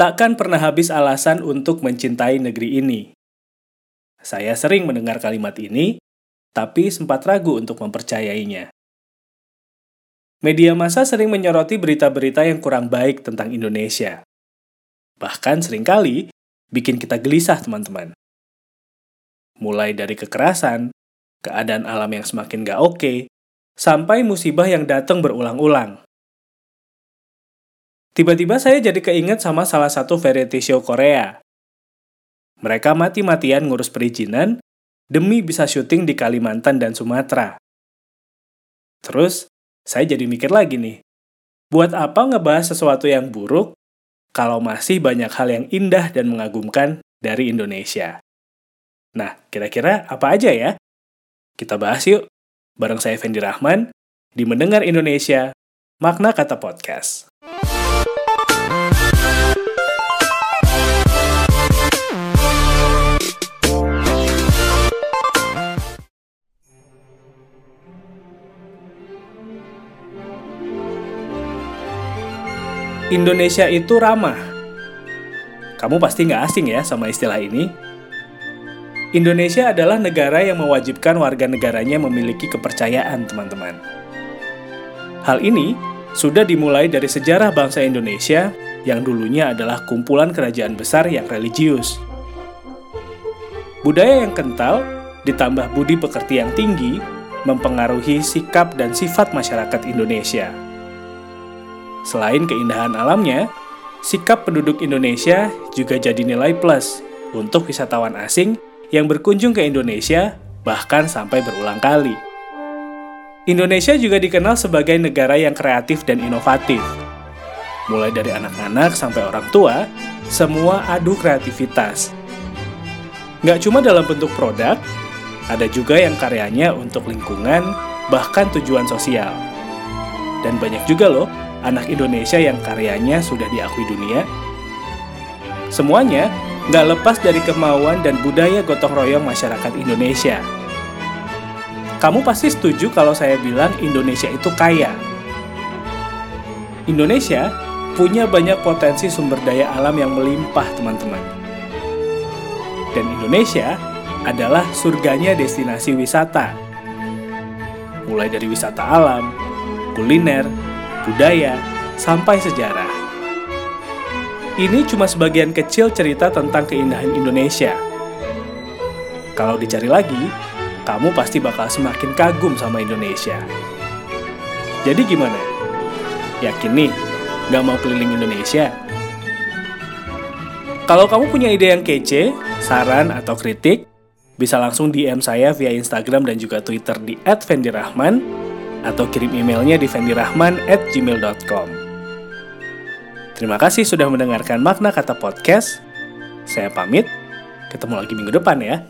Takkan pernah habis alasan untuk mencintai negeri ini. Saya sering mendengar kalimat ini, tapi sempat ragu untuk mempercayainya. Media massa sering menyoroti berita-berita yang kurang baik tentang Indonesia. Bahkan sering kali bikin kita gelisah, teman-teman. Mulai dari kekerasan, keadaan alam yang semakin gak oke, sampai musibah yang datang berulang-ulang. Tiba-tiba saya jadi keinget sama salah satu variety show Korea. Mereka mati-matian ngurus perizinan demi bisa syuting di Kalimantan dan Sumatera. Terus, saya jadi mikir lagi nih, buat apa ngebahas sesuatu yang buruk kalau masih banyak hal yang indah dan mengagumkan dari Indonesia? Nah, kira-kira apa aja ya? Kita bahas yuk, bareng saya Fendi Rahman, di Mendengar Indonesia, Makna Kata Podcast. Indonesia itu ramah. Kamu pasti nggak asing ya sama istilah ini. Indonesia adalah negara yang mewajibkan warga negaranya memiliki kepercayaan, teman-teman. Hal ini sudah dimulai dari sejarah bangsa Indonesia yang dulunya adalah kumpulan kerajaan besar yang religius. Budaya yang kental ditambah budi pekerti yang tinggi mempengaruhi sikap dan sifat masyarakat Indonesia. Selain keindahan alamnya, sikap penduduk Indonesia juga jadi nilai plus untuk wisatawan asing yang berkunjung ke Indonesia, bahkan sampai berulang kali. Indonesia juga dikenal sebagai negara yang kreatif dan inovatif. Mulai dari anak-anak sampai orang tua, semua adu kreativitas. Nggak cuma dalam bentuk produk, ada juga yang karyanya untuk lingkungan, bahkan tujuan sosial. Dan banyak juga loh anak Indonesia yang karyanya sudah diakui dunia? Semuanya nggak lepas dari kemauan dan budaya gotong royong masyarakat Indonesia. Kamu pasti setuju kalau saya bilang Indonesia itu kaya. Indonesia punya banyak potensi sumber daya alam yang melimpah, teman-teman. Dan Indonesia adalah surganya destinasi wisata. Mulai dari wisata alam, kuliner, budaya, sampai sejarah. Ini cuma sebagian kecil cerita tentang keindahan Indonesia. Kalau dicari lagi, kamu pasti bakal semakin kagum sama Indonesia. Jadi gimana? Yakin nih, gak mau keliling Indonesia? Kalau kamu punya ide yang kece, saran, atau kritik, bisa langsung DM saya via Instagram dan juga Twitter di @vendirahman atau kirim emailnya di fendirahman@gmail.com. Terima kasih sudah mendengarkan makna kata podcast. Saya pamit. Ketemu lagi minggu depan ya.